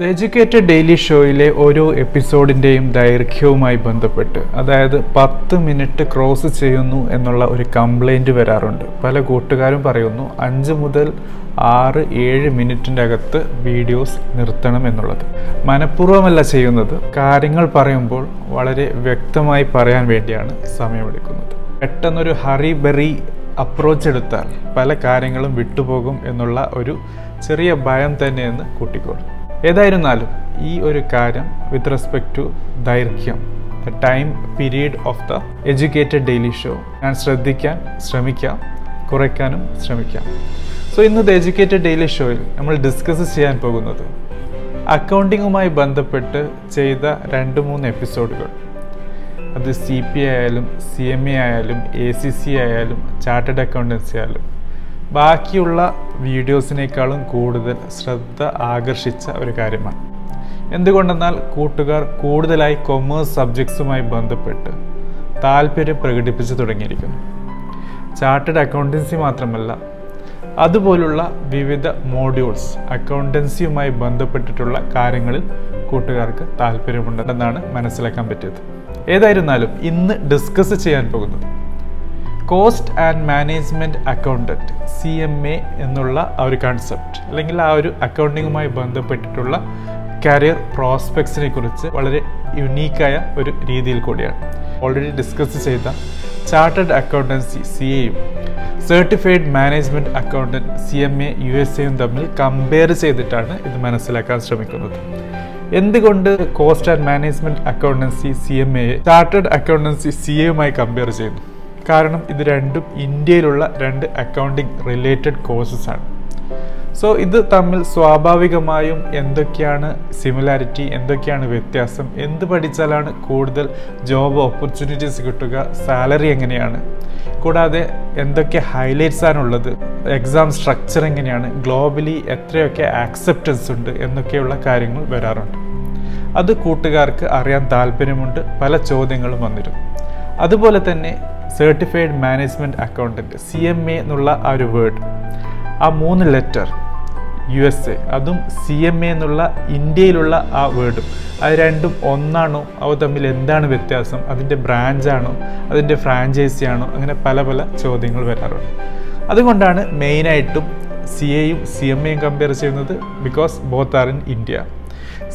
The educated daily ഷോയിലെ ഓരോ എപ്പിസോഡിന്റെയും ദൈർഘ്യവുമായി ബന്ധപ്പെട്ട് അതായത് പത്ത് മിനിറ്റ് ക്രോസ് ചെയ്യുന്നു എന്നുള്ള ഒരു കംപ്ലൈന്റ് വരാറുണ്ട്. പല കൂട്ടുകാരും പറയുന്നു അഞ്ച് മുതൽ ആറ് ഏഴ് മിനിറ്റിന്റെ അകത്ത് വീഡിയോസ് നിർത്തണം എന്നുള്ളത്. മനഃപൂർവമല്ല ചെയ്യുന്നത്. കാര്യങ്ങൾ പറയുമ്പോൾ വളരെ വ്യക്തമായി പറയാൻ വേണ്ടിയാണ് സമയമെടുക്കുന്നത്. പെട്ടെന്നൊരു ഹറി ബെറി അപ്രോച്ച് എടുത്താൽ പല കാര്യങ്ങളും വിട്ടുപോകും എന്നുള്ള ഒരു ചെറിയ ഭയം തന്നെയെന്ന് കൂട്ടിക്കോളും. ഏതായിരുന്നാലും ഈ ഒരു കാര്യം വിത്ത് റെസ്പെക്ട് ടു ദൈർഘ്യം the time period of the educated daily show ഞാൻ ശ്രദ്ധിക്കാൻ ശ്രമിക്കാം കുറയ്ക്കാനും ശ്രമിക്കാം. സോ ഇന്ന് ദ എഡ്യൂക്കേറ്റഡ് ഡെയിലി ഷോയിൽ നമ്മൾ ഡിസ്കസ് ചെയ്യാൻ പോകുന്നത് അക്കൗണ്ടിങ്ങുമായി ബന്ധപ്പെട്ട് ചെയ്ത രണ്ട് മൂന്ന് എപ്പിസോഡുകൾ അത് സി പി ആയാലും സി എം എ ആയാലും എ സി സി ആയാലും ചാർട്ടേഡ് അക്കൗണ്ടൻസി ആയാലും ബാക്കിയുള്ള വീഡിയോസിനേക്കാളും കൂടുതൽ ശ്രദ്ധ ആകർഷിച്ച ഒരു കാര്യമാണ്. എന്തുകൊണ്ടെന്നാൽ കൂട്ടുകാർ കൂടുതലായി കൊമേഴ്സ് സബ്ജക്ട്സുമായി ബന്ധപ്പെട്ട് താല്പര്യം പ്രകടിപ്പിച്ചു തുടങ്ങിയിരിക്കുന്നു. ചാർട്ടേഡ് അക്കൗണ്ടൻസി മാത്രമല്ല അതുപോലുള്ള വിവിധ മോഡ്യൂൾസ് അക്കൗണ്ടൻസിയുമായി ബന്ധപ്പെട്ടിട്ടുള്ള കാര്യങ്ങളിൽ കൂട്ടുകാർക്ക് താല്പര്യമുണ്ടെന്നാണ് മനസ്സിലാക്കാൻ പറ്റിയത്. ഏതായിരുന്നാലും ഇന്ന് ഡിസ്കസ് ചെയ്യാൻ പോകുന്നത് cost and management accountant C M A എന്നുള്ള ആ ഒരു കൺസെപ്റ്റ് അല്ലെങ്കിൽ ആ ഒരു അക്കൗണ്ടിങ്ങുമായി ബന്ധപ്പെട്ടിട്ടുള്ള കരിയർ പ്രോസ്പെക്ട്സിനെ കുറിച്ച് വളരെ യുണീക്കായ ഒരു രീതിയിൽ കൂടിയാണ്. ഓൾറെഡി ഡിസ്കസ് ചെയ്ത ചാർട്ടേഡ് അക്കൗണ്ടൻസി സി എയും certified management accountant C M A U S എയും തമ്മിൽ കമ്പയർ ചെയ്തിട്ടാണ് ഇത് മനസ്സിലാക്കാൻ ശ്രമിക്കുന്നത്. എന്തുകൊണ്ട് cost and management accountancy C M A chartered accountancy C എയുമായി കമ്പയർ ചെയ്യുന്നു? കാരണം ഇത് രണ്ടും ഇന്ത്യയിലുള്ള രണ്ട് അക്കൗണ്ടിംഗ് റിലേറ്റഡ് കോഴ്സസ് ആണ്. സോ ഇത് തമ്മിൽ സ്വാഭാവികമായും എന്തൊക്കെയാണ് സിമിലാരിറ്റി എന്തൊക്കെയാണ് വ്യത്യാസം എന്ത് പഠിച്ചാലാണ് കൂടുതൽ ജോബ് ഓപ്പർച്യൂണിറ്റീസ് കിട്ടുക സാലറി എങ്ങനെയാണ് കൂടാതെ എന്തൊക്കെ ഹൈലൈറ്റ്സ് ആണുള്ളത് എക്സാം സ്ട്രക്ചർ എങ്ങനെയാണ് ഗ്ലോബലി എത്രയൊക്കെ ആക്സെപ്റ്റൻസ് ഉണ്ട് എന്നൊക്കെയുള്ള കാര്യങ്ങൾ വരാറുണ്ട്. അത് കൂട്ടുകാർക്ക് അറിയാൻ താല്പര്യമുണ്ട് പല ചോദ്യങ്ങളും വന്നിരുന്നു. അതുപോലെ തന്നെ certified management accountant C M A എന്നുള്ള ആ ഒരു വേർഡ് ആ മൂന്ന് ലെറ്റർ യു എസ് എ അതും സി എം എ എന്നുള്ള ഇന്ത്യയിലുള്ള ആ വേർഡും അത് രണ്ടും ഒന്നാണോ? അവ തമ്മിൽ എന്താണ് വ്യത്യാസം? അതിന്റെ ബ്രാഞ്ചാണോ അതിന്റെ ഫ്രാഞ്ചൈസി ആണോ? അങ്ങനെ പല പല ചോദ്യങ്ങൾ വരാറുണ്ട്. അതുകൊണ്ടാണ് മെയിനായിട്ടും സി എയും സി എം എയും കമ്പയർ ചെയ്യുന്നത് because both are in India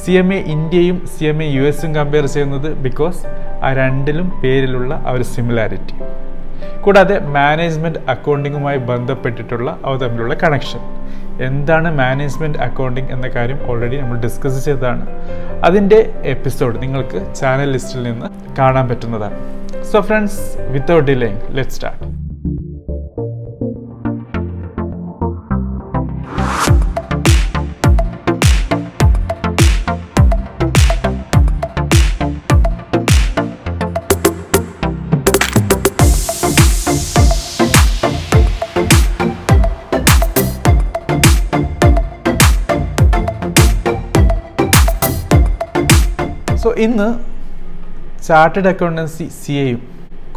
C M A ഇന്ത്യയും സി എം എ യു എസും കമ്പയർ ചെയ്യുന്നത് ബിക്കോസ് ആ രണ്ടിലും പേരിലുള്ള ആ ഒരു സിമിലാരിറ്റി കൂടാതെ മാനേജ്മെന്റ് അക്കൗണ്ടിങ്ങുമായി ബന്ധപ്പെട്ടിട്ടുള്ള അവ തമ്മിലുള്ള കണക്ഷൻ എന്താണ് മാനേജ്മെന്റ് അക്കൗണ്ടിങ് എന്ന കാര്യം ഓൾറെഡി നമ്മൾ ഡിസ്കസ് ചെയ്തതാണ്. അതിന്റെ എപ്പിസോഡ് നിങ്ങൾക്ക് ചാനൽ ലിസ്റ്റിൽ നിന്ന് കാണാൻ പറ്റുന്നതാണ്. So friends without delaying let start ഇന്ന് ചാർട്ടേഡ് അക്കൗണ്ടൻസി സി എയും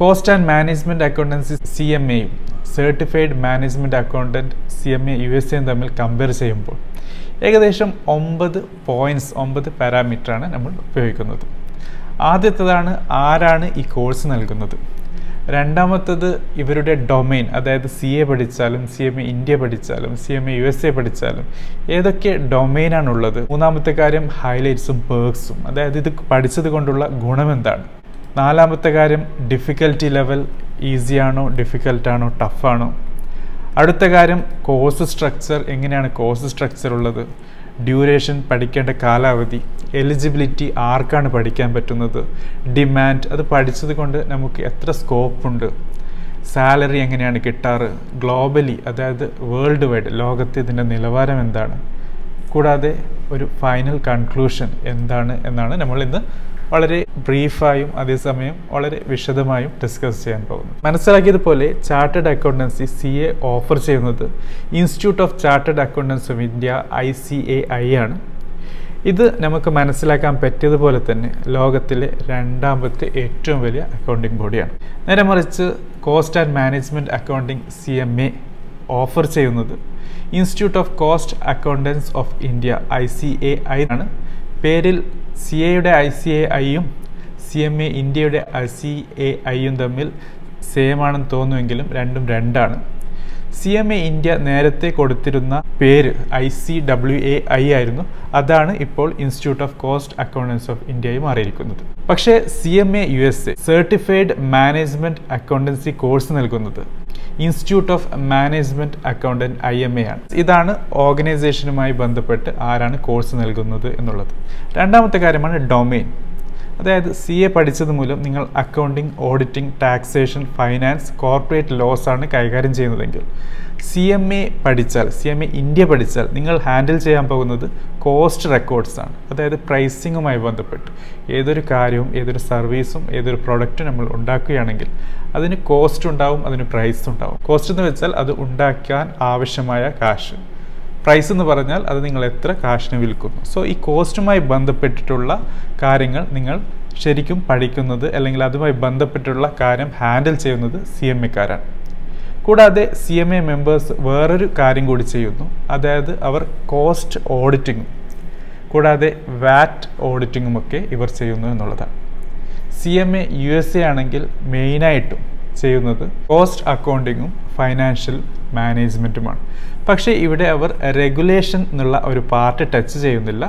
cost and management accountancy C M എയും certified management accountant C M A U S എയും തമ്മിൽ കമ്പയർ ചെയ്യുമ്പോൾ ഏകദേശം ഒമ്പത് പോയിന്റ്സ് ഒമ്പത് പാരാമീറ്ററാണ് നമ്മൾ ഉപയോഗിക്കുന്നത്. ആദ്യത്തേതാണ് ആരാണ് ഈ കോഴ്സ് നൽകുന്നത്? രണ്ടാമത്തത് ഇവരുടെ ഡൊമൈൻ അതായത് സി എ പഠിച്ചാലും സി എം എ ഇന്ത്യ പഠിച്ചാലും C M A U S A പഠിച്ചാലും ഏതൊക്കെ ഡൊമൈനാണുള്ളത് മൂന്നാമത്തെ കാര്യം ഹൈലൈറ്റ്സും പേർക്സും അതായത് ഇത് പഠിച്ചത് കൊണ്ടുള്ള ഗുണം എന്താണ് നാലാമത്തെ കാര്യം ഡിഫിക്കൽറ്റി ലെവൽ ഈസിയാണോ ഡിഫിക്കൽട്ടാണോ ടഫാണോ? അടുത്ത കാര്യം കോഴ്സ് സ്ട്രക്ചർ എങ്ങനെയാണ് കോഴ്സ് സ്ട്രക്ചർ ഉള്ളത്? ഡ്യൂറേഷൻ പഠിക്കേണ്ട കാലാവധി എലിജിബിലിറ്റി ആർക്കാണ് പഠിക്കാൻ പറ്റുന്നത്? ഡിമാൻഡ് അത് പഠിച്ചത് കൊണ്ട് നമുക്ക് എത്ര സ്കോപ്പുണ്ട് സാലറി എങ്ങനെയാണ് കിട്ടാറ്? ഗ്ലോബലി അതായത് വേൾഡ് വൈഡ് ലോകത്തെ ഇതിന്റെ നിലവാരം എന്താണ്? കൂടാതെ ഒരു ഫൈനൽ കൺക്ലൂഷൻ എന്താണ് എന്നാണ് നമ്മൾ ഇന്ന് വളരെ ബ്രീഫായും അതേസമയം വളരെ വിശദമായും ഡിസ്കസ് ചെയ്യാൻ പോകുന്നു. മനസ്സിലാക്കിയതുപോലെ chartered accountancy C A offer ചെയ്യുന്നത് institute of chartered accountants of India I C A I ആണ്. ഇത് നമുക്ക് മനസ്സിലാക്കാൻ പറ്റിയതുപോലെ തന്നെ ലോകത്തിലെ രണ്ടാമത്തെ ഏറ്റവും വലിയ അക്കൗണ്ടിംഗ് ബോഡിയാണ് നേരെ മറിച്ച് cost and management accounting C M A offer ചെയ്യുന്നത് institute of cost accountants of India I C A I ആണ്. പേരിൽ സി എയുടെ ഐ സി എ ഐയും സി എം എ ഇന്ത്യയുടെ സി എ ഐയും തമ്മിൽ സെയിം ആണെന്ന് തോന്നുമെങ്കിലും രണ്ടും രണ്ടാണ്. സി എം എ ഇന്ത്യ നേരത്തെ കൊടുത്തിരുന്ന പേര് I C W A I ആയിരുന്നു. അതാണ് ഇപ്പോൾ institute of cost accountants of ഇന്ത്യയായി മാറിയിരിക്കുന്നത്. പക്ഷേ C M A U S A certified management accountancy course നൽകുന്നത് institute of management accountant I M A ആണ്. ഇതാണ് ഓർഗനൈസേഷനുമായി ബന്ധപ്പെട്ട് ആരാണ് കോഴ്സ് നൽകുന്നത് എന്നുള്ളത്. രണ്ടാമത്തെ കാര്യമാണ് ഡൊമെയിൻ അതായത് സി എ പഠിച്ചത് മൂലം നിങ്ങൾ accounting auditing taxation finance corporate laws ആണ് കൈകാര്യം ചെയ്യുന്നതെങ്കിൽ സി എം എ പഠിച്ചാൽ സി എം എ ഇന്ത്യ പഠിച്ചാൽ നിങ്ങൾ ഹാൻഡിൽ ചെയ്യാൻ പോകുന്നത് കോസ്റ്റ് റെക്കോർഡ്സ് ആണ്. അതായത് പ്രൈസിങ്ങുമായി ബന്ധപ്പെട്ട്. ഏതൊരു കാര്യവും ഏതൊരു സർവീസും ഏതൊരു പ്രൊഡക്റ്റും നമ്മൾ ഉണ്ടാക്കുകയാണെങ്കിൽ അതിന് കോസ്റ്റ് ഉണ്ടാവും അതിന് പ്രൈസ് ഉണ്ടാവും. കോസ്റ്റ് എന്ന് വെച്ചാൽ അത് ഉണ്ടാക്കാൻ ആവശ്യമായ കാശ്. പ്രൈസ് എന്ന് പറഞ്ഞാൽ അത് നിങ്ങൾ എത്ര കാശിന് വിൽക്കുന്നു. സോ ഈ കോസ്റ്റുമായി ബന്ധപ്പെട്ടിട്ടുള്ള കാര്യങ്ങൾ നിങ്ങൾ ശരിക്കും പഠിക്കുന്നത് അല്ലെങ്കിൽ അതുമായി ബന്ധപ്പെട്ടുള്ള കാര്യം ഹാൻഡിൽ ചെയ്യുന്നത് സി എം എക്കാരാണ് കൂടാതെ സി എം എ മെമ്പേഴ്സ് വേറൊരു കാര്യം കൂടി ചെയ്യുന്നു. അതായത് അവർ കോസ്റ്റ് ഓഡിറ്റിങ്ങും കൂടാതെ വാറ്റ് ഓഡിറ്റിങ്ങും ഒക്കെ ഇവർ ചെയ്യുന്നു എന്നുള്ളതാണ്. C M A U S A ആണെങ്കിൽ മെയിനായിട്ടും ചെയ്യുന്നത് കോസ്റ്റ് അക്കൗണ്ടിങ്ങും ഫൈനാൻഷ്യൽ മാനേജ്മെന്റുമാണ് പക്ഷേ ഇവിടെ അവർ റെഗുലേഷൻ എന്നുള്ള ഒരു പാർട്ട് ടച്ച് ചെയ്യുന്നില്ല.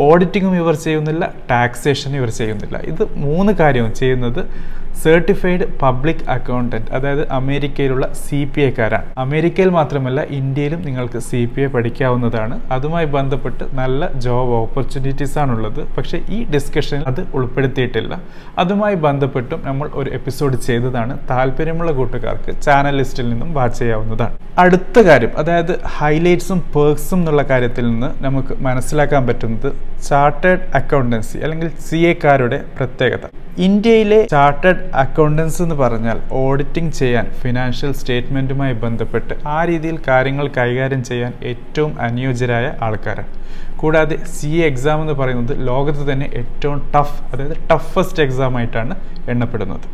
ഓഡിറ്റിങ്ങും ഇവർ ചെയ്യുന്നില്ല. ടാക്സേഷനും ഇവർ ചെയ്യുന്നില്ല. ഇത് മൂന്ന് കാര്യവും ചെയ്യുന്നത് സർട്ടിഫൈഡ് പബ്ലിക് അക്കൗണ്ടന്റ് അതായത് അമേരിക്കയിലുള്ള സി പി എക്കാരാണ് അമേരിക്കയിൽ മാത്രമല്ല ഇന്ത്യയിലും നിങ്ങൾക്ക് സി പി എ പഠിക്കാവുന്നതാണ്. അതുമായി ബന്ധപ്പെട്ട് നല്ല ജോബ് ഓപ്പർച്യൂണിറ്റീസ് ആണുള്ളത്. പക്ഷേ ഈ ഡിസ്കഷനിൽ അത് ഉൾപ്പെടുത്തിയിട്ടില്ല. അതുമായി ബന്ധപ്പെട്ടും നമ്മൾ ഒരു എപ്പിസോഡ് ചെയ്തതാണ്. താല്പര്യമുള്ള കൂട്ടുകാർക്ക് ചാനൽ ലിസ്റ്റിൽ നിന്നും വാച്ച് ചെയ്യാവുന്നതാണ്. അടുത്ത കാര്യം അതായത് ഹൈലൈറ്റ്സും പേഴ്സും എന്നുള്ള കാര്യത്തിൽ നിന്ന് നമുക്ക് മനസ്സിലാക്കാൻ പറ്റുന്നത് ചാർട്ടേഡ് അക്കൗണ്ടൻസി അല്ലെങ്കിൽ സി എക്കാരുടെ പ്രത്യേകത. ഇന്ത്യയിലെ ചാർട്ടേഡ് അക്കൗണ്ടൻസ് എന്ന് പറഞ്ഞാൽ ഓഡിറ്റിംഗ് ചെയ്യാൻ ഫിനാൻഷ്യൽ സ്റ്റേറ്റ്മെന്റുമായി ബന്ധപ്പെട്ട് ആ രീതിയിൽ കാര്യങ്ങൾ കൈകാര്യം ചെയ്യാൻ ഏറ്റവും അനുയോജ്യരായ ആൾക്കാരാണ്. കൂടാതെ സി എ എക്സാം എന്ന് പറയുന്നത് ലോകത്ത് തന്നെ ഏറ്റവും ടഫ് അതായത് ടഫസ്റ്റ് എക്സാം ആയിട്ടാണ് എണ്ണപ്പെടുന്നത്.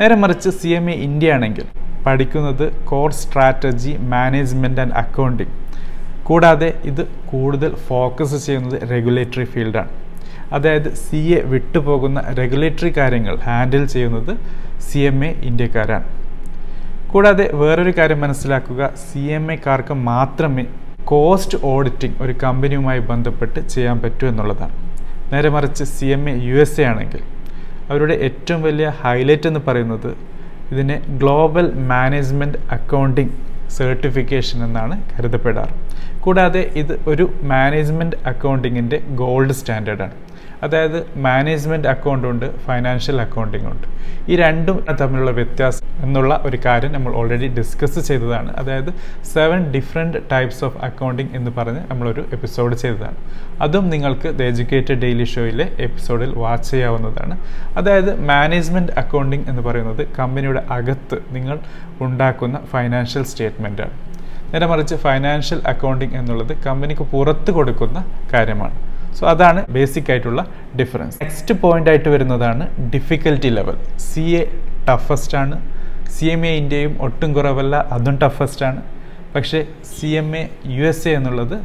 നേരെ മറിച്ച് സി എം എ ഇന്ത്യ ആണെങ്കിൽ പഠിക്കുന്നത് core strategy management and accounting കൂടാതെ ഇത് കൂടുതൽ ഫോക്കസ് ചെയ്യുന്നത് റെഗുലേറ്ററി ഫീൽഡാണ്. അതായത് സി എ വിട്ടുപോകുന്ന റെഗുലേറ്ററി കാര്യങ്ങൾ ഹാൻഡിൽ ചെയ്യുന്നത് സി എം എ ഇന്ത്യക്കാരാണ്. കൂടാതെ വേറൊരു കാര്യം മനസ്സിലാക്കുക സി എം എക്കാർക്ക് മാത്രമേ കോസ്റ്റ് ഓഡിറ്റിംഗ് ഒരു കമ്പനിയുമായി ബന്ധപ്പെട്ട് ചെയ്യാൻ പറ്റൂ എന്നുള്ളതാണ്. നേരെ മറിച്ച് C M A U S A ആണെങ്കിൽ അവരുടെ ഏറ്റവും വലിയ ഹൈലൈറ്റ് എന്ന് പറയുന്നത് ഇതിനെ ഗ്ലോബൽ മാനേജ്മെന്റ് അക്കൗണ്ടിംഗ് സർട്ടിഫിക്കേഷൻ എന്നാണ് കരുതപ്പെടാറ്. കൂടാതെ ഇത് ഒരു മാനേജ്മെന്റ് അക്കൗണ്ടിങ്ങിന്റെ ഗോൾഡ് സ്റ്റാൻഡേർഡാണ് അതായത് മാനേജ്മെന്റ് അക്കൗണ്ട് ഉണ്ട് ഫൈനാൻഷ്യൽ അക്കൗണ്ടിങ് ഉണ്ട്. ഈ രണ്ടും തമ്മിലുള്ള വ്യത്യാസം എന്നുള്ള ഒരു കാര്യം നമ്മൾ ഓൾറെഡി ഡിസ്കസ് ചെയ്തതാണ്. അതായത് seven different types of accounting എന്ന് പറഞ്ഞ് നമ്മളൊരു എപ്പിസോഡ് ചെയ്തതാണ്. അതും നിങ്ങൾക്ക് ദ എഡ്യൂക്കേറ്റഡ് ഡെയിലി ഷോയിലെ എപ്പിസോഡിൽ വാച്ച് ചെയ്യാവുന്നതാണ്. അതായത് മാനേജ്മെന്റ് അക്കൗണ്ടിങ് എന്ന് പറയുന്നത് കമ്പനിയുടെ അകത്ത് നിങ്ങൾ ഉണ്ടാക്കുന്ന ഫൈനാൻഷ്യൽ സ്റ്റേറ്റ്മെന്റാണ് നേരെ മറിച്ച് ഫൈനാൻഷ്യൽ അക്കൗണ്ടിങ് എന്നുള്ളത് കമ്പനിക്ക് പുറത്ത് കൊടുക്കുന്ന കാര്യമാണ്. സോ അതാണ് ബേസിക് ആയിട്ടുള്ള ഡിഫറൻസ് നെക്സ്റ്റ് പോയിന്റ് ആയിട്ട് വരുന്നതാണ് difficulty level C A toughest ആണ്. സി എം എ ഇന്ത്യയും ഒട്ടും കുറവല്ല അതും ടഫസ്റ്റ് ആണ്. പക്ഷേ C M A U S A എന്നുള്ളത്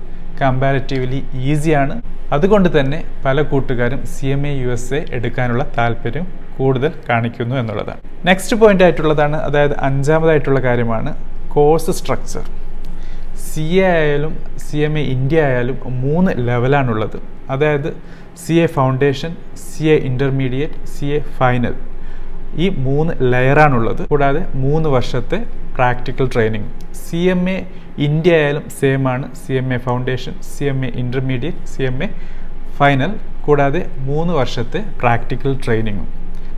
കമ്പാരിറ്റീവ്ലി ഈസിയാണ് അതുകൊണ്ട് തന്നെ പല കൂട്ടുകാരും C M A U S A എടുക്കാനുള്ള താല്പര്യം കൂടുതൽ കാണിക്കുന്നു എന്നുള്ളതാണ്. നെക്സ്റ്റ് പോയിന്റ് ആയിട്ടുള്ളതാണ് അതായത് അഞ്ചാമതായിട്ടുള്ള കാര്യമാണ് കോഴ്സ് സ്ട്രക്ചർ സി എ ആയാലും സി എം എ ഇന്ത്യ ആയാലും മൂന്ന് ലെവലാണുള്ളത് അതായത് C A foundation C A intermediate C A final ഈ മൂന്ന് ലെയറാണുള്ളത് കൂടാതെ മൂന്ന് വർഷത്തെ practical training C M A India ആയാലും സെയിം ആണ്. C M A foundation C M A intermediate C M A final കൂടാതെ മൂന്ന് വർഷത്തെ പ്രാക്ടിക്കൽ ട്രെയിനിങ്ങും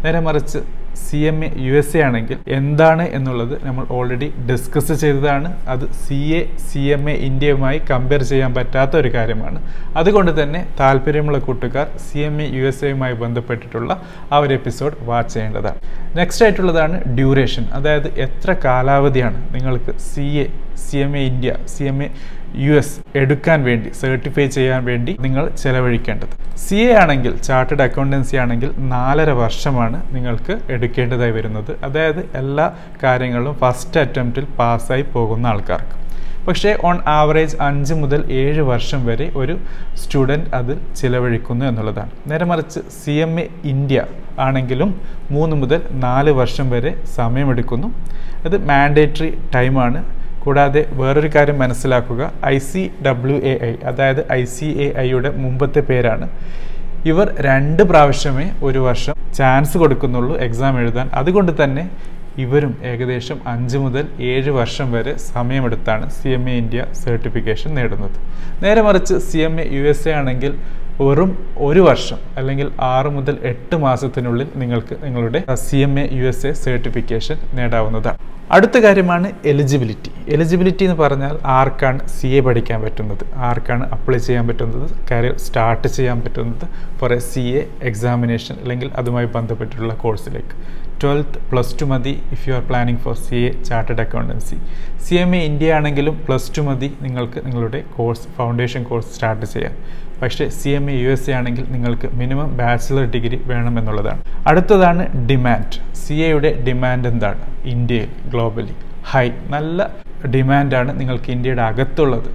നേരെ മറിച്ച് C M A U S A ആണെങ്കിൽ എന്താണ് എന്നുള്ളത് നമ്മൾ ഓൾറെഡി ഡിസ്കസ് ചെയ്തതാണ്. അത് C A C M A ഇന്ത്യയുമായി കമ്പയർ ചെയ്യാൻ പറ്റാത്ത ഒരു കാര്യമാണ്. അതുകൊണ്ട് തന്നെ താല്പര്യമുള്ള കൂട്ടുകാർ C M A U S എയുമായി ബന്ധപ്പെട്ടിട്ടുള്ള ആ ഒരു എപ്പിസോഡ് വാച്ച് ചെയ്യേണ്ടതാണ്. നെക്സ്റ്റ് ആയിട്ടുള്ളതാണ് ഡ്യൂറേഷൻ അതായത് എത്ര കാലാവധിയാണ് നിങ്ങൾക്ക് C A C M A India C M A U S എടുക്കാൻ വേണ്ടി സർട്ടിഫൈ ചെയ്യാൻ വേണ്ടി നിങ്ങൾ ചെലവഴിക്കേണ്ടത്. സി എ ആണെങ്കിൽ ചാർട്ടേഡ് അക്കൗണ്ടൻസി ആണെങ്കിൽ നാലര വർഷമാണ് നിങ്ങൾക്ക് എടുക്കേണ്ടതായി വരുന്നത്. അതായത് എല്ലാ കാര്യങ്ങളും ഫസ്റ്റ് അറ്റംപ്റ്റിൽ പാസ്സായി പോകുന്ന ആൾക്കാർക്ക്. പക്ഷേ ഓൺ ആവറേജ് അഞ്ച് മുതൽ ഏഴ് വർഷം വരെ ഒരു സ്റ്റുഡന്റ് അതിൽ ചിലവഴിക്കുന്നു എന്നുള്ളതാണ്. നേരെ മറിച്ച് സി എം എ ഇന്ത്യ ആണെങ്കിലും മൂന്ന് മുതൽ നാല് വർഷം വരെ സമയമെടുക്കുന്നു. അത് മാൻഡേറ്ററി ടൈമാണ് കൂടാതെ വേറൊരു കാര്യം മനസ്സിലാക്കുക. I C W A I അതായത് ഐ സി എ ഐയുടെ മുമ്പത്തെ പേരാണ്. ഇവർ രണ്ട് പ്രാവശ്യമേ ഒരു വർഷം ചാൻസ് കൊടുക്കുന്നുള്ളൂ എക്സാം എഴുതാൻ. അതുകൊണ്ട് തന്നെ ഇവരും ഏകദേശം അഞ്ച് മുതൽ ഏഴ് വർഷം വരെ സമയമെടുത്താണ് C M A India certification നേടുന്നത്. നേരെ മറിച്ച് C M A U S A ആണെങ്കിൽ വെറും ഒരു വർഷം അല്ലെങ്കിൽ ആറ് മുതൽ എട്ട് മാസത്തിനുള്ളിൽ നിങ്ങൾക്ക് നിങ്ങളുടെ C M A U S A certification നേടാവുന്നതാണ്. അടുത്ത കാര്യമാണ് എലിജിബിലിറ്റി. എലിജിബിലിറ്റി എന്ന് പറഞ്ഞാൽ ആർക്കാണ് സി എ പഠിക്കാൻ പറ്റുന്നത്? ആർക്കാണ് അപ്ലൈ ചെയ്യാൻ പറ്റുന്നത്? കരിയർ സ്റ്റാർട്ട് ചെയ്യാൻ പറ്റുന്നത്? For a C A examination അല്ലെങ്കിൽ അതുമായി ബന്ധപ്പെട്ടിട്ടുള്ള കോഴ്സിലേക്ക്. ട്വൽത്ത് പ്ലസ് ടു മതി if you are planning for C A chartered accountancy. C M A India ആണെങ്കിലും പ്ലസ് ടു മതി നിങ്ങൾക്ക് നിങ്ങളുടെ കോഴ്സ് ഫൗണ്ടേഷൻ കോഴ്സ് സ്റ്റാർട്ട് ചെയ്യാൻ. പക്ഷേ C M A U S A ആണെങ്കിൽ നിങ്ങൾക്ക് മിനിമം ബാച്ചിലർ ഡിഗ്രി വേണമെന്നുള്ളതാണ്. അടുത്തതാണ് ഡിമാൻഡ് സി എയുടെ ഡിമാൻഡ് എന്താണ്? ഇന്ത്യയിൽ ഗ്ലോബലി ഹൈ നല്ല ഡിമാൻഡാണ് നിങ്ങൾക്ക് ഇന്ത്യയുടെ അകത്തുള്ളത്.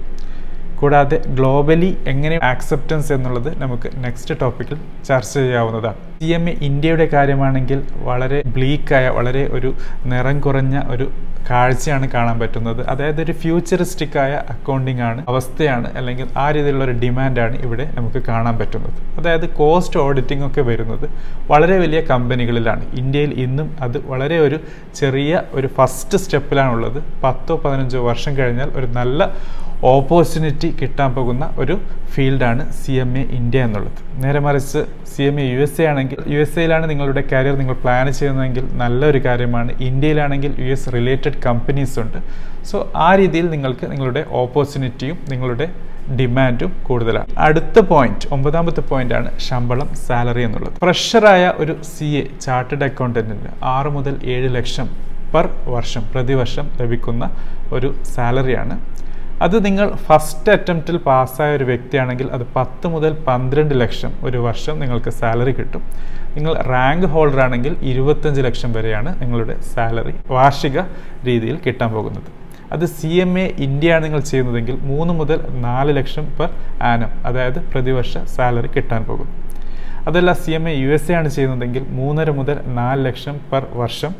കൂടാതെ ഗ്ലോബലി എങ്ങനെ ആക്സെപ്റ്റൻസ് എന്നുള്ളത് നമുക്ക് നെക്സ്റ്റ് ടോപ്പിക്കിൽ ചർച്ച ചെയ്യാവുന്നതാണ്. സി എം എ ഇന്ത്യയുടെ കാര്യമാണെങ്കിൽ വളരെ ബ്ലീക്കായ വളരെ ഒരു നിറം കുറഞ്ഞ ഒരു കാഴ്ചയാണ് കാണാൻ പറ്റുന്നത്. അതായത് ഒരു ഫ്യൂച്ചറിസ്റ്റിക് ആയ അക്കൗണ്ടിങ് ആണ് അവസ്ഥയാണ് അല്ലെങ്കിൽ ആ രീതിയിലുള്ള ഒരു ഡിമാൻഡാണ് ഇവിടെ നമുക്ക് കാണാൻ പറ്റുന്നത്. അതായത് കോസ്റ്റ് ഓഡിറ്റിംഗ് ഒക്കെ വരുന്നത് വളരെ വലിയ കമ്പനികളിലാണ്. ഇന്ത്യയിൽ ഇന്നും അത് വളരെ ഒരു ചെറിയ ഒരു ഫസ്റ്റ് സ്റ്റെപ്പിലാണുള്ളത് പത്തോ പതിനഞ്ചോ വർഷം കഴിഞ്ഞാൽ ഒരു നല്ല ഓപ്പർച്യൂണിറ്റി കിട്ടാൻ പോകുന്ന ഒരു ഫീൽഡാണ് സി എം എ ഇന്ത്യ എന്നുള്ളത്. നേരെ മറിച്ച് C M A U S A ആണെങ്കിൽ യു എസ് എയിലാണ് നിങ്ങളുടെ കരിയർ നിങ്ങൾ പ്ലാൻ ചെയ്യുന്നതെങ്കിൽ നല്ലൊരു കാര്യമാണ്. ഇന്ത്യയിലാണെങ്കിൽ യു എസ് റിലേറ്റഡ് കമ്പനീസ് ഉണ്ട്. സോ ആ രീതിയിൽ നിങ്ങൾക്ക് നിങ്ങളുടെ ഓപ്പർച്യൂണിറ്റിയും നിങ്ങളുടെ ഡിമാൻഡും കൂടുതലാണ്. അടുത്ത പോയിന്റ് ഒമ്പതാമത്തെ പോയിന്റ് ആണ് ശമ്പളം സാലറി എന്നുള്ളത്. പ്രഷറായ ഒരു സി എ ചാർട്ടേഡ് അക്കൗണ്ടന്റിന് ആറ് മുതൽ ഏഴ് ലക്ഷം പെർ വർഷം പ്രതിവർഷം ലഭിക്കുന്ന ഒരു സാലറിയാണ് അത് നിങ്ങൾ ഫസ്റ്റ് അറ്റംപ്റ്റിൽ പാസ്സായ ഒരു വ്യക്തിയാണെങ്കിൽ അത് പത്ത് മുതൽ പന്ത്രണ്ട് ലക്ഷം ഒരു വർഷം നിങ്ങൾക്ക് സാലറി കിട്ടും. നിങ്ങൾ റാങ്ക് ഹോൾഡർ ആണെങ്കിൽ ഇരുപത്തഞ്ച് ലക്ഷം വരെയാണ് നിങ്ങളുടെ സാലറി വാർഷിക രീതിയിൽ കിട്ടാൻ പോകുന്നത്. അത് സി എം എ ഇന്ത്യ ആണ് നിങ്ങൾ ചെയ്യുന്നതെങ്കിൽ മൂന്ന് മുതൽ നാല് ലക്ഷം പെർ ആനം അതായത് പ്രതിവർഷ സാലറി കിട്ടാൻ പോകും അതല്ല C M A U S A ആണ് ചെയ്യുന്നതെങ്കിൽ മൂന്നര മുതൽ നാല് ലക്ഷം പെർ വർഷം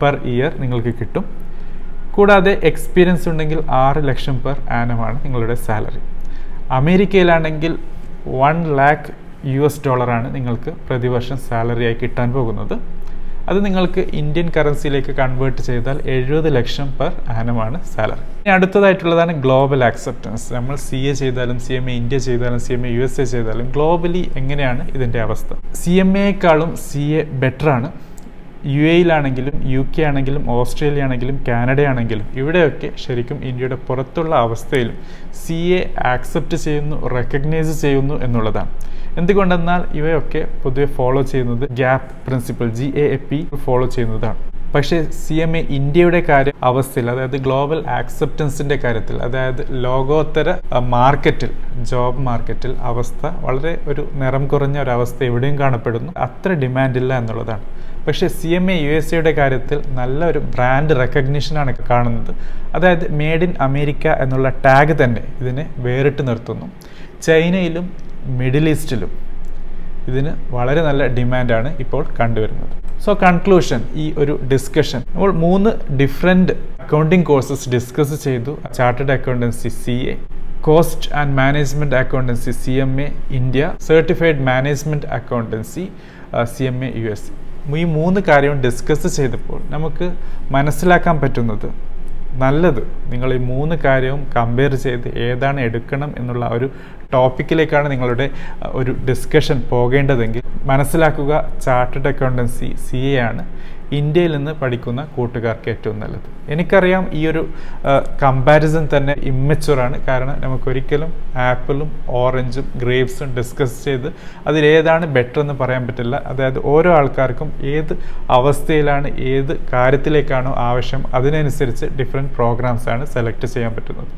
പെർ ഇയർ നിങ്ങൾക്ക് കിട്ടും. കൂടാതെ എക്സ്പീരിയൻസ് ഉണ്ടെങ്കിൽ ആറ് ലക്ഷം പെർ ആനമാണ് നിങ്ങളുടെ സാലറി അമേരിക്കയിലാണെങ്കിൽ വൺ ലാക്ക് യു എസ് ഡോളറാണ് നിങ്ങൾക്ക് പ്രതിവർഷം സാലറിയായി കിട്ടാൻ പോകുന്നത്. അത് നിങ്ങൾക്ക് ഇന്ത്യൻ കറൻസിയിലേക്ക് കൺവേർട്ട് ചെയ്താൽ എഴുപത് ലക്ഷം പെർ ആനമാണ് സാലറി ഇനി അടുത്തതായിട്ടുള്ളതാണ് ഗ്ലോബൽ ആക്സെപ്റ്റൻസ് നമ്മൾ സി എ ചെയ്താലും സി എം എ ഇന്ത്യ ചെയ്താലും C M A U S A ചെയ്താലും ഗ്ലോബലി എങ്ങനെയാണ് ഇതിന്റെ അവസ്ഥ? സി എം എക്കാളും സി എ ബെറ്ററാണ് യു എയിലാണെങ്കിലും യു കെ ആണെങ്കിലും ഓസ്ട്രേലിയ ആണെങ്കിലും കാനഡ ആണെങ്കിലും ഇവിടെയൊക്കെ ശരിക്കും ഇന്ത്യയുടെ പുറത്തുള്ള അവസ്ഥയിലും സി എ ആക്സെപ്റ്റ് ചെയ്യുന്നു റെക്കഗ്നൈസ് ചെയ്യുന്നു എന്നുള്ളതാണ്. എന്തുകൊണ്ടെന്നാൽ ഇവയൊക്കെ പൊതുവെ ഫോളോ ചെയ്യുന്നത് GAAP principle G A A P follow ചെയ്യുന്നതാണ്. പക്ഷേ സി എം എ ഇന്ത്യയുടെ കാര്യ അവസ്ഥയിൽ അതായത് ഗ്ലോബൽ ആക്സെപ്റ്റൻസിന്റെ കാര്യത്തിൽ അതായത് ലോകോത്തര മാർക്കറ്റിൽ ജോബ് മാർക്കറ്റിൽ അവസ്ഥ വളരെ ഒരു നിറം കുറഞ്ഞ ഒരു അവസ്ഥ എവിടെയും കാണപ്പെടുന്നു. അത്ര ഡിമാൻഡ് ഇല്ല എന്നുള്ളതാണ്. പക്ഷേ C M A U S എയുടെ കാര്യത്തിൽ നല്ലൊരു ബ്രാൻഡ് റെക്കഗ്നീഷനാണ് കാണുന്നത്. അതായത് മെയ്ഡ് ഇൻ അമേരിക്ക എന്നുള്ള ടാഗ് തന്നെ ഇതിനെ വേറിട്ട് നിർത്തുന്നു. ചൈനയിലും മിഡിൽ ഈസ്റ്റിലും ഇതിന് വളരെ നല്ല ഡിമാൻഡാണ് ഇപ്പോൾ കണ്ടുവരുന്നത്. സോ കൺക്ലൂഷൻ ഈ ഒരു ഡിസ്കഷൻ നമ്മൾ മൂന്ന് ഡിഫറെന്റ് അക്കൗണ്ടിങ് കോഴ്സസ് ഡിസ്കസ് ചെയ്തു. Chartered accountancy C A cost and management accountancy C M A India certified management accountancy C M A U S ഈ മൂന്ന് കാര്യവും ഡിസ്കസ് ചെയ്തപ്പോൾ നമുക്ക് മനസ്സിലാക്കാൻ പറ്റുന്നത് നല്ലത്. നിങ്ങൾ ഈ മൂന്ന് കാര്യവും കമ്പയർ ചെയ്ത് ഏതാണ് എടുക്കണം എന്നുള്ള ഒരു ടോപ്പിക്കിലേക്കാണ് നിങ്ങളുടെ ഒരു ഡിസ്കഷൻ പോകേണ്ടതെങ്കിൽ മനസ്സിലാക്കുക ചാർട്ടേഡ് അക്കൗണ്ടൻസി സി എ ആണ്. ഇന്ത്യയിൽ നിന്ന് പഠിക്കുന്ന കൂട്ടുകാർക്ക് ഏറ്റവും നല്ലത്. എനിക്കറിയാം ഈ ഒരു കമ്പാരിസൺ തന്നെ ഇമ്മച്ചുറാണ് കാരണം നമുക്കൊരിക്കലും ആപ്പിളും ഓറഞ്ചും ഗ്രേപ്സും ഡിസ്കസ് ചെയ്ത് അതിലേതാണ് ബെറ്റർ എന്ന് പറയാൻ പറ്റില്ല. അതായത് ഓരോ ആൾക്കാർക്കും ഏത് അവസ്ഥയിലാണ് ഏത് കാര്യത്തിലേക്കാണോ ആവശ്യം അതിനനുസരിച്ച് ഡിഫറെന്റ് പ്രോഗ്രാംസ് ആണ് സെലക്ട് ചെയ്യാൻ പറ്റുന്നത്.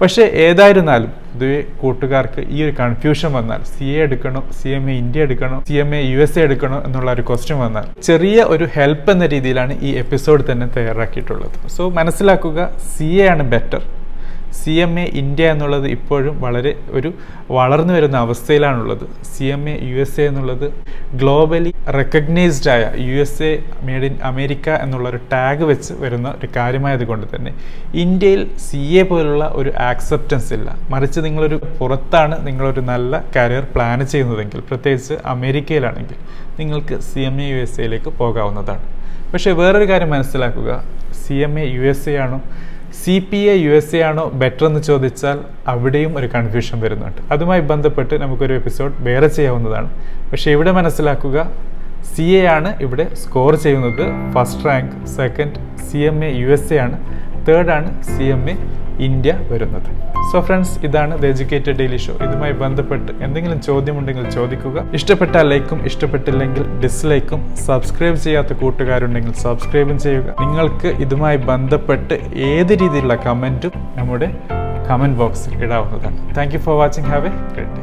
പക്ഷേ ഏതായിരുന്നാലും പൊതുവെ കൂട്ടുകാർക്ക് ഈ ഒരു കൺഫ്യൂഷൻ വന്നാൽ സി എ എടുക്കണോ സി എം എ ഇന്ത്യ എടുക്കണോ C M A U S A എടുക്കണോ എന്നുള്ള ഒരു ക്വസ്റ്റ്യൻ വന്നാൽ ചെറിയ ഒരു ഹെൽപ്പ് എന്ന രീതിയിലാണ് ഈ എപ്പിസോഡ് തന്നെ തയ്യാറാക്കിയിട്ടുള്ളത്. സോ മനസ്സിലാക്കുക സി എ ആണ് better C M A India എന്നുള്ളത് ഇപ്പോഴും വളരെ ഒരു വളർന്നു വരുന്ന അവസ്ഥയിലാണുള്ളത്. C M A U S A എന്നുള്ളത് ഗ്ലോബലി റെക്കഗ്നൈസ്ഡ് ആയ U S A made in America എന്നുള്ള ഒരു ടാഗ് വെച്ച് വരുന്ന ഒരു കാര്യമായത് കൊണ്ട് തന്നെ ഇന്ത്യയിൽ സി എ പോലുള്ള ഒരു ആക്സെപ്റ്റൻസ് ഇല്ല. മറിച്ച് നിങ്ങളൊരു പുറത്താണ് നിങ്ങളൊരു നല്ല കരിയർ പ്ലാൻ ചെയ്യുന്നതെങ്കിൽ പ്രത്യേകിച്ച് അമേരിക്കയിലാണെങ്കിൽ നിങ്ങൾക്ക് C M A U S എയിലേക്ക് പോകാവുന്നതാണ്. പക്ഷേ വേറൊരു കാര്യം മനസ്സിലാക്കുക. C M A U S A ആണോ? C P A U S A ആണോ ബെറ്റർ എന്ന് ചോദിച്ചാൽ അവിടെയും ഒരു കൺഫ്യൂഷൻ വരുന്നുണ്ട്. അതുമായി ബന്ധപ്പെട്ട് നമുക്കൊരു എപ്പിസോഡ് വേറെ ചെയ്യാവുന്നതാണ്. പക്ഷേ ഇവിടെ മനസ്സിലാക്കുക സി എ ആണ് ഇവിടെ സ്കോർ ചെയ്യുന്നത്. First rank second C M A U S A ആണ്. തേർഡാണ് സി എം എ ഇന്ത്യ വരുന്നത്. സോ ഫ്രണ്ട്സ് ഇതാണ് ദ എഡ്യൂക്കേറ്റഡ് ഡെയിലി ഷോ ഇതുമായി ബന്ധപ്പെട്ട് എന്തെങ്കിലും ചോദ്യമുണ്ടെങ്കിൽ ചോദിക്കുക. ഇഷ്ടപ്പെട്ട ലൈക്കും ഇഷ്ടപ്പെട്ടില്ലെങ്കിൽ ഡിസ്ലൈക്കും സബ്സ്ക്രൈബ് ചെയ്യാത്ത കൂട്ടുകാരുണ്ടെങ്കിൽ സബ്സ്ക്രൈബും ചെയ്യുക. നിങ്ങൾക്ക് ഇതുമായി ബന്ധപ്പെട്ട് ഏത് രീതിയിലുള്ള കമന്റും നമ്മുടെ കമന്റ് ബോക്സിൽ ഇടാവുന്നതാണ്. Thank you for watching have a great